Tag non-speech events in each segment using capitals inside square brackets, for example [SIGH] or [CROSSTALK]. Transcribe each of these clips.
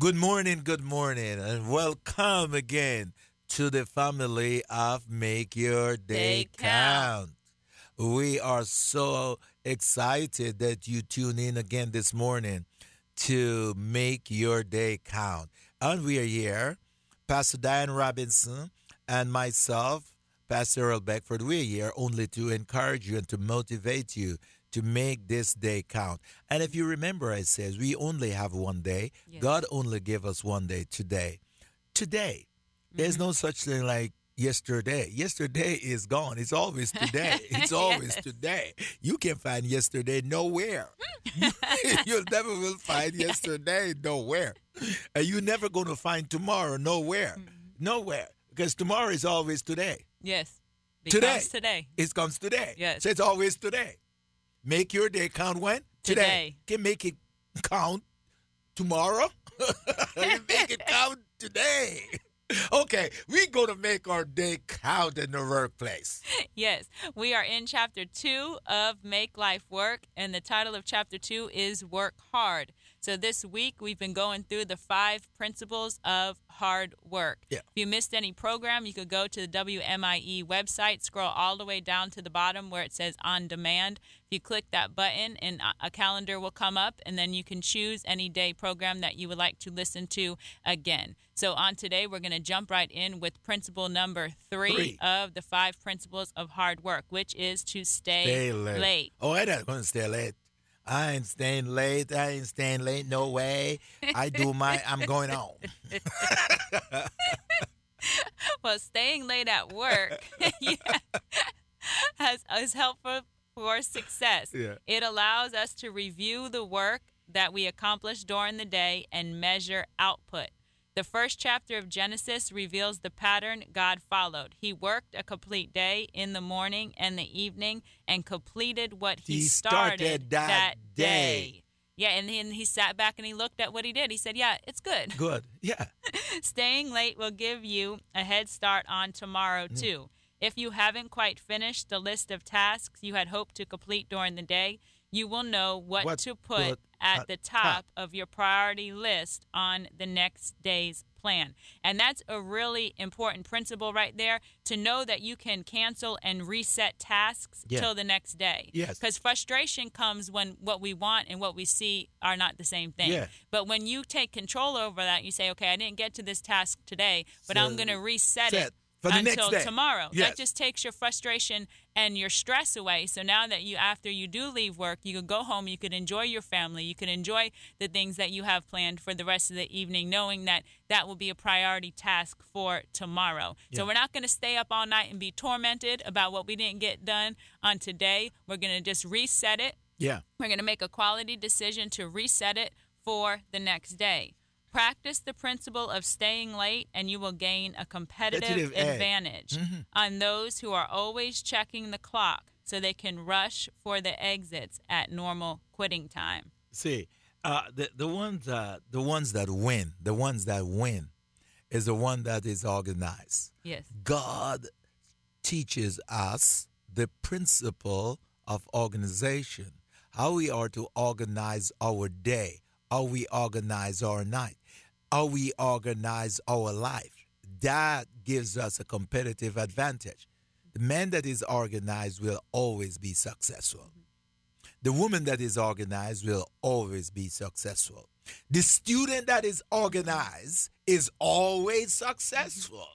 Good morning, good morning, and welcome again to the family of Make Your Day, Day Count. Count. We are so excited that you tune in again this morning to Make Your Day Count. And we are here, Pastor Diane Robinson and myself, Pastor Earl Beckford. We're here only to encourage you and to motivate you to make this day count. And if you remember, I says we only have one day. Yes. God only gave us one day today. Today. There's mm-hmm. no such thing like yesterday. Yesterday is gone. It's always today. [LAUGHS] It's always Yes. today. You can find yesterday nowhere. [LAUGHS] You'll never will find yesterday nowhere. And you're never going to find tomorrow nowhere. Mm-hmm. Nowhere. Because tomorrow is always today. Yes. Today. Today. It comes today. Yes. So it's always today. Make your day count when? Today. Can make it count tomorrow. [LAUGHS] you make it count today. Okay, we're going to make our day count in the workplace. Yes. We are in chapter two of Make Life Work, and the title of chapter two is Work Hard. So this week we've been going through the five principles of hard work. Yeah. If you missed any program, you could go to the WMIE website, scroll all the way down to the bottom where it says on demand. If you click that button, and a- calendar will come up, and then you can choose any day program that you would like to listen to again. So on today, we're going to jump right in with principle number three, Three. of the five principles of hard work, which is to stay, Stay late. late. Oh, I'm not going to stay late. I ain't staying late. I ain't staying late. No way. I do my, I'm going home. [LAUGHS] well, staying late at work [LAUGHS] yeah, has, is helpful for success. Yeah. It allows us to review the work that we accomplished during the day and measure output. The first chapter of Genesis reveals the pattern God followed. He worked a complete day in the morning and the evening and completed what he, He started that day. Yeah, and then he sat back and he looked at what he did. He said, Yeah, it's good. [LAUGHS] Good. Yeah. [LAUGHS] Staying late will give you a head start on tomorrow, Mm. too. If you haven't quite finished the list of tasks you had hoped to complete during the day, you will know what, What to put put at the top. top of your priority list on the next day's plan. And that's a really important principle right there to know that you can cancel and reset tasks Yeah. till the next day. Yes. Because frustration comes when what we want and what we see are not the same thing. Yeah. But when you take control over that, you say, okay, I didn't get to this task today, but So, I'm going to reset set it for the until next day. tomorrow. Yes. That just takes your frustration and your stress away. So now that you, after you do leave work, you can go home, you could enjoy your family, you can enjoy the things that you have planned for the rest of the evening, knowing that that will be a priority task for tomorrow. So we're not going to stay up all night and be tormented about what we didn't get done on today. We're going to just reset it Yeah. we're going to make a quality decision to reset it for the next day. Practice the principle of staying late, and you will gain a competitive advantage on those who are always checking the clock so they can rush for the exits at normal quitting time. See, uh, the the ones uh, the ones that win, the ones that win, is the one that is organized. Yes. God teaches us the principle of organization, how we are to organize our day, how we organize our night, how we organize our life. That gives us a competitive advantage. The man that is organized will always be successful. The woman that is organized will always be successful. The student that is organized is always successful,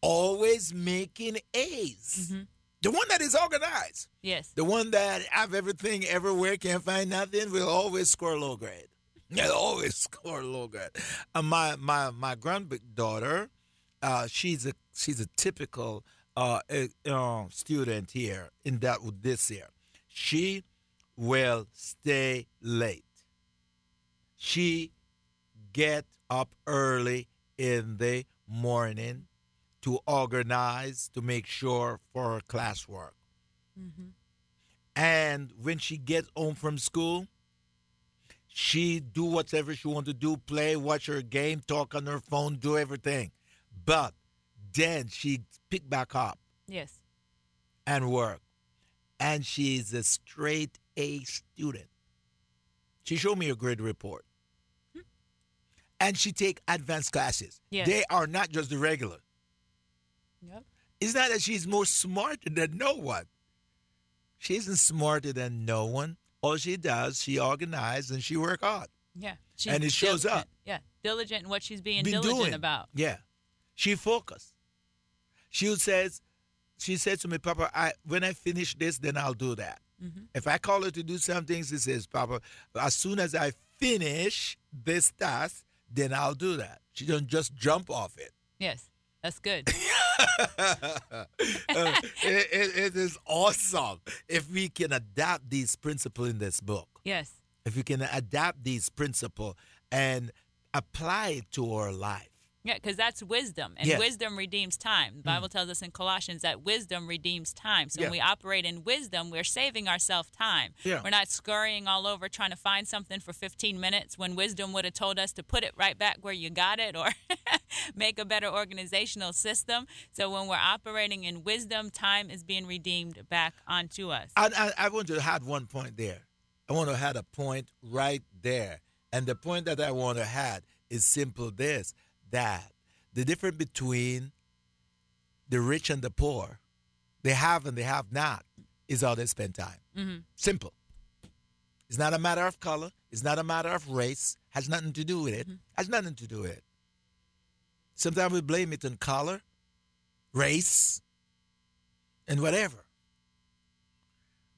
always making A's. Mm-hmm. The one that is organized, Yes. the one that have everything everywhere, can't find nothing, will always score low grade. [LAUGHS] They'll always score low grade. Uh, my my my granddaughter, uh, she's a she's a typical uh, uh, uh, student here in that this year. She will stay late. She get up early in the morning to organize to make sure for her classwork. And when she gets home from school, she do whatever she want to do, play, watch her game, talk on her phone, do everything. But then she pick back up Yes. and work. And she's a straight A student. She showed me a grade report. Hmm. and she take advanced classes. Yes. They are not just the regular. Yep. It's not that she's more smarter than no one. She isn't smarter than no one. All she does, she organizes and she work hard. Yeah. She's And it shows diligent. up. Yeah. Diligent in what she's being Been diligent doing. about. Yeah. She focused. She says, she said to me, Papa, I when I finish this, then I'll do that. Mhm. If I call her to do something, she says, Papa, as soon as I finish this task, then I'll do that. She don't just jump off it. Yes. That's good. [LAUGHS] [LAUGHS] It, it- it is awesome if we can adapt these principles in this book. yes. If we can adapt these principles and apply it to our life. Yeah, because that's wisdom, and Yeah. wisdom redeems time. The Bible mm. tells us in Colossians that wisdom redeems time. So when we operate in wisdom, we're saving ourselves time. Yeah. We're not scurrying all over trying to find something for 15 minutes when wisdom would have told us to put it right back where you got it or [LAUGHS] make a better organizational system. So when we're operating in wisdom, time is being redeemed back onto us. I, I, I want to add one point there. I want to add a point right there. And the point that I want to add is simple this that the difference between the rich and the poor, they have and they have not, is how they spend time. Mhm. Simple. It's not a matter of color. It's not a matter of race. Has nothing to do with it. Has nothing to do with it. Sometimes we blame it on color, race, and whatever.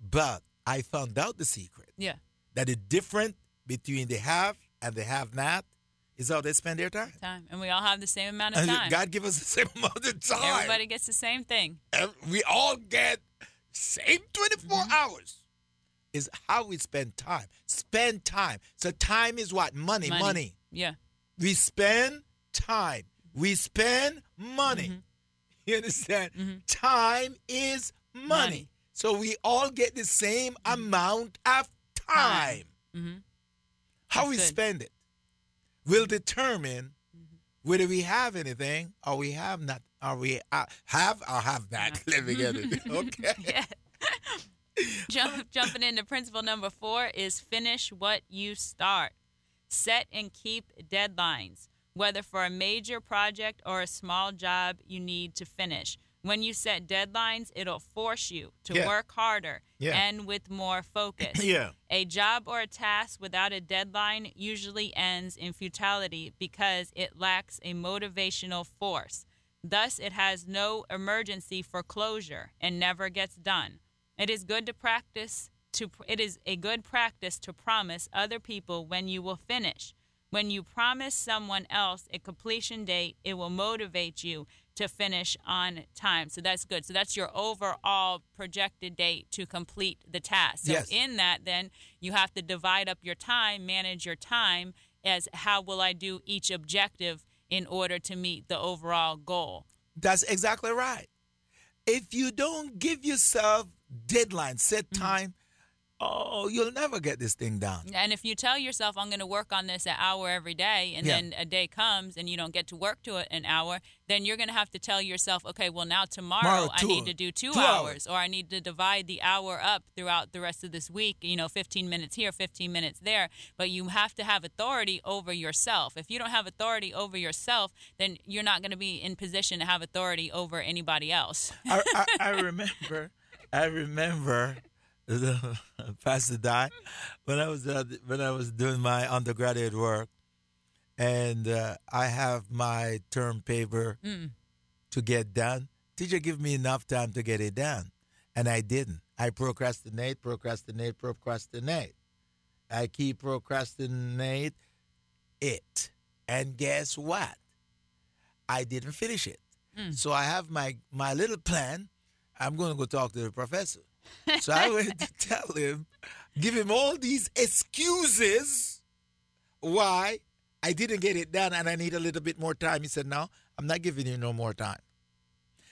But I found out the secret Yeah. that the difference between the have and the have not is how they spend their time. Time. And we all have the same amount of time. God give us the same amount of time. Everybody gets the same thing. We all get same 24 Mm-hmm. hours is how we spend time spend time so time is what money money, Yeah. we spend time we spend money Mm-hmm. [LAUGHS] you understand time is money. Money. so we all get the same amount of time hmm how That's we good. spend it will determine Mm-hmm. whether we have anything or we have not or we uh, have or have not living [LAUGHS] in it [LAUGHS] okay Yeah. [LAUGHS] Jump, jumping into principle number four is finish what you start. Set and keep deadlines, whether for a major project or a small job you need to finish. When you set deadlines, it'll force you to Yeah. work harder Yeah. and with more focus. [LAUGHS] Yeah. A job or a task without a deadline usually ends in futility because it lacks a motivational force. Thus, it has no emergency for closure and never gets done. It is good to practice to it is a good practice to promise other people when you will finish. When you promise someone else a completion date, it will motivate you to finish on time. So that's good. So that's your overall projected date to complete the task. So Yes. in that then you have to divide up your time, manage your time as how will I do each objective in order to meet the overall goal. That's exactly right. If you don't give yourself deadline, set Mm-hmm. time, oh, you'll never get this thing done. And if you tell yourself I'm going to work on this an hour every day and Yeah. then a day comes and you don't get to work to it an hour, then you're going to have to tell yourself, okay, well now tomorrow Tomorrow, I need to do 2, two hours, hours. or I need to divide the hour up throughout the rest of this week, you know, 15 minutes here, 15 minutes there, but you have to have authority over yourself. If you don't have authority over yourself, then you're not going to be in position to have authority over anybody else. I, I, I [LAUGHS] remember, I remember, [LAUGHS] Pastor Di, when I was uh, when I was doing my undergraduate work, and uh, I have my term paper Mm. to get done. Teacher give me enough time to get it done, and I didn't. I procrastinate, procrastinate, procrastinate. I keep procrastinate it, and guess what? I didn't finish it. Mm. So I have my my little plan. I'm going to go talk to the professor. So I [LAUGHS] went to tell him, give him all these excuses why I didn't get it done and I need a little bit more time. He said, No, I'm not giving you no more time.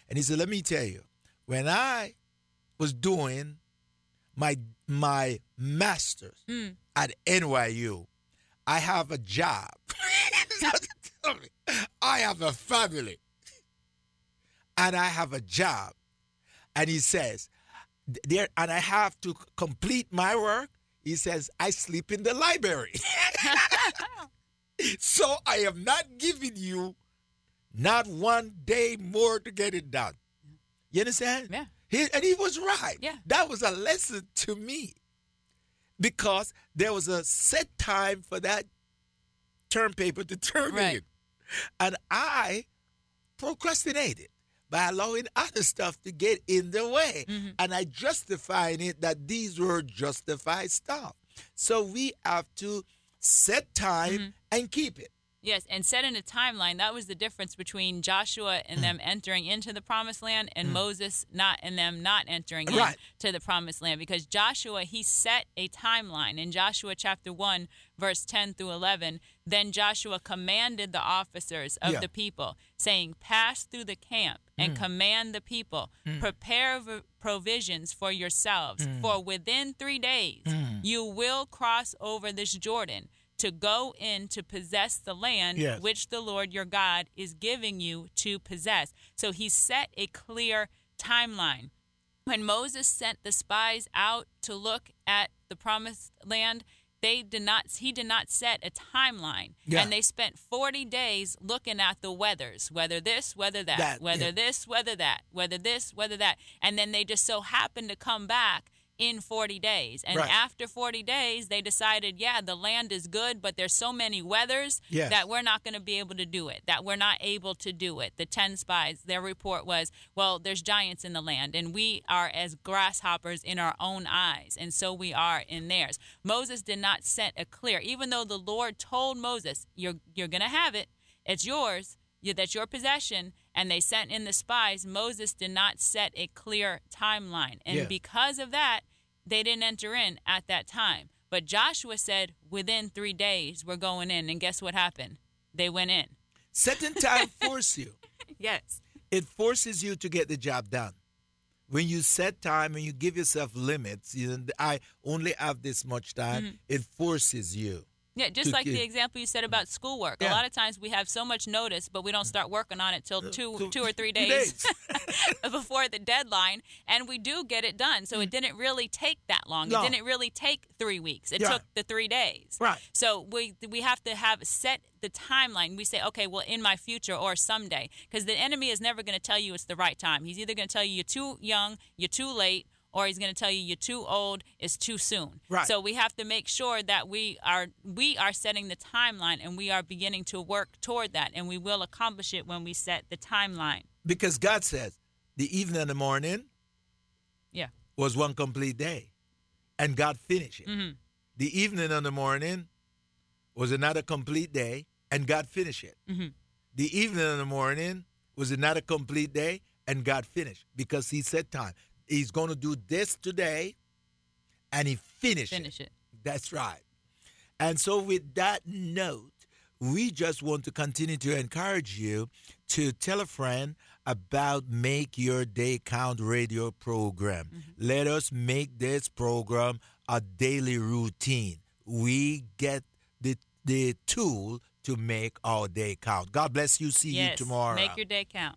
And he said, Let me tell you, when I was doing my my master's Mm. at NYU, I have a job. [LAUGHS] I have a family. And I have a job. And he says, there and I have to complete my work. He says, I sleep in the library. [LAUGHS] So I am not giving you not one day more to get it done. You understand? Yeah. He, and he was right. Yeah. That was a lesson to me because there was a set time for that term paper to [LAUGHS] turn Right. in. And I procrastinated by allowing other stuff to get in the way. Mm-hmm. And I justifying it that these were justified stuff. So we have to set time Mm-hmm. and keep it. Yes, and set in a timeline. That was the difference between Joshua and hmm. them entering into the promised land and hmm. Moses not and them not entering Right. into the promised land. Because Joshua, he set a timeline. In Joshua chapter 1, verse 10 through 11, then Joshua commanded the officers of Yeah. the people, saying, Pass through the camp and hmm. command the people, prepare v- provisions for yourselves, for within three days you will cross over this Jordan to go in to possess the land Yes. which the Lord your God is giving you to possess. So he set a clear timeline. When Moses sent the spies out to look at the promised land, they did not he did not set a timeline. Yeah. And they spent 40 days looking at the weathers, whether this, whether that, That, whether yeah. this, whether that, whether this, whether that. And then they just so happened to come back in 40 days. And Right. after 40 days, they decided, yeah, the land is good, but there's so many weathers Yes. that we're not going to be able to do it, that we're not able to do it. The 10 spies, their report was, well, there's giants in the land, and we are as grasshoppers in our own eyes, and so we are in theirs. Moses did not set a clear, even though the Lord told Moses, you're, you're going to have it, it's yours. You, that's your possession, and they sent in the spies. Moses did not set a clear timeline, and Yeah. because of that, they didn't enter in at that time. But Joshua said, within three days, we're going in. And guess what happened? They went in. Setting time [LAUGHS] force you. Yes. It forces you to get the job done. When you set time and you give yourself limits, you know, I only have this much time, Mm-hmm. it forces you. Yeah, just like the example you said about schoolwork. A lot of times we have so much notice, but we don't start working on it till two, Two- two or three two days, [LAUGHS] before the deadline, and we do get it done. So it didn't really take that long. Mm. No. It didn't really take three weeks. It Yeah. took the three days. Right. So we we have to have set the timeline. We say, okay, well, in my future or someday, because the enemy is never going to tell you it's the right time. He's either going to tell you you're too young, you're too late, or he's going to tell you you're too old, it's too soon. Right. So we have to make sure that we are we are setting the timeline and we are beginning to work toward that, and we will accomplish it when we set the timeline. Because God says the evening and the morning Yeah. was one complete day, and God finished it. Mhm. The evening and the morning was another complete day, and God finished it. Mhm. The evening and the morning was another complete day, and God finished because He said time. He's going to do this today, and He finished Finish it. That's right. And so, with that note, we just want to continue to encourage you to tell a friend about Make Your Day Count radio program. Mm-hmm. Let us make this program a daily routine. We get the, the tool to make our day count. God bless you. See yes. you tomorrow. Make your day count.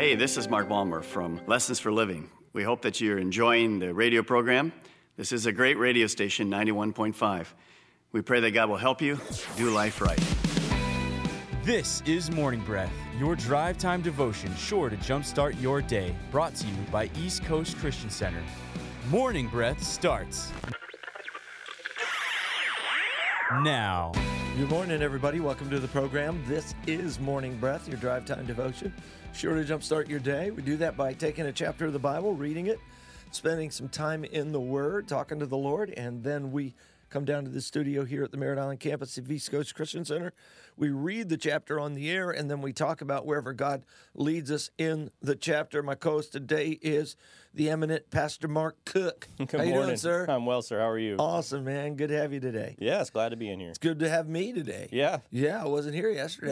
Hey, this is Mark Balmer from Lessons for Living. We hope that you're enjoying the radio program. This is a great radio station, 91.5. We pray that God will help you do life right. This is Morning Breath, your drive time devotion sure to jumpstart your day, brought to you by East Coast Christian Center. Morning Breath starts now. Good morning, everybody. Welcome to the program. This is Morning Breath, your drive time devotion. Sure to jumpstart your day. We do that by taking a chapter of the Bible, reading it, spending some time in the Word, talking to the Lord, and then we come down to the studio here at the Merritt Island campus of East Coast Christian Center. We read the chapter on the air, and then we talk about wherever God leads us in the chapter. My co-host today is the eminent Pastor Mark Cook. [LAUGHS] Good How morning. you doing, sir? I'm well, sir. How are you? Awesome, man. Good to have you today. Yes, glad to be in here. It's good to have me today. Yeah. Yeah, I wasn't here yesterday.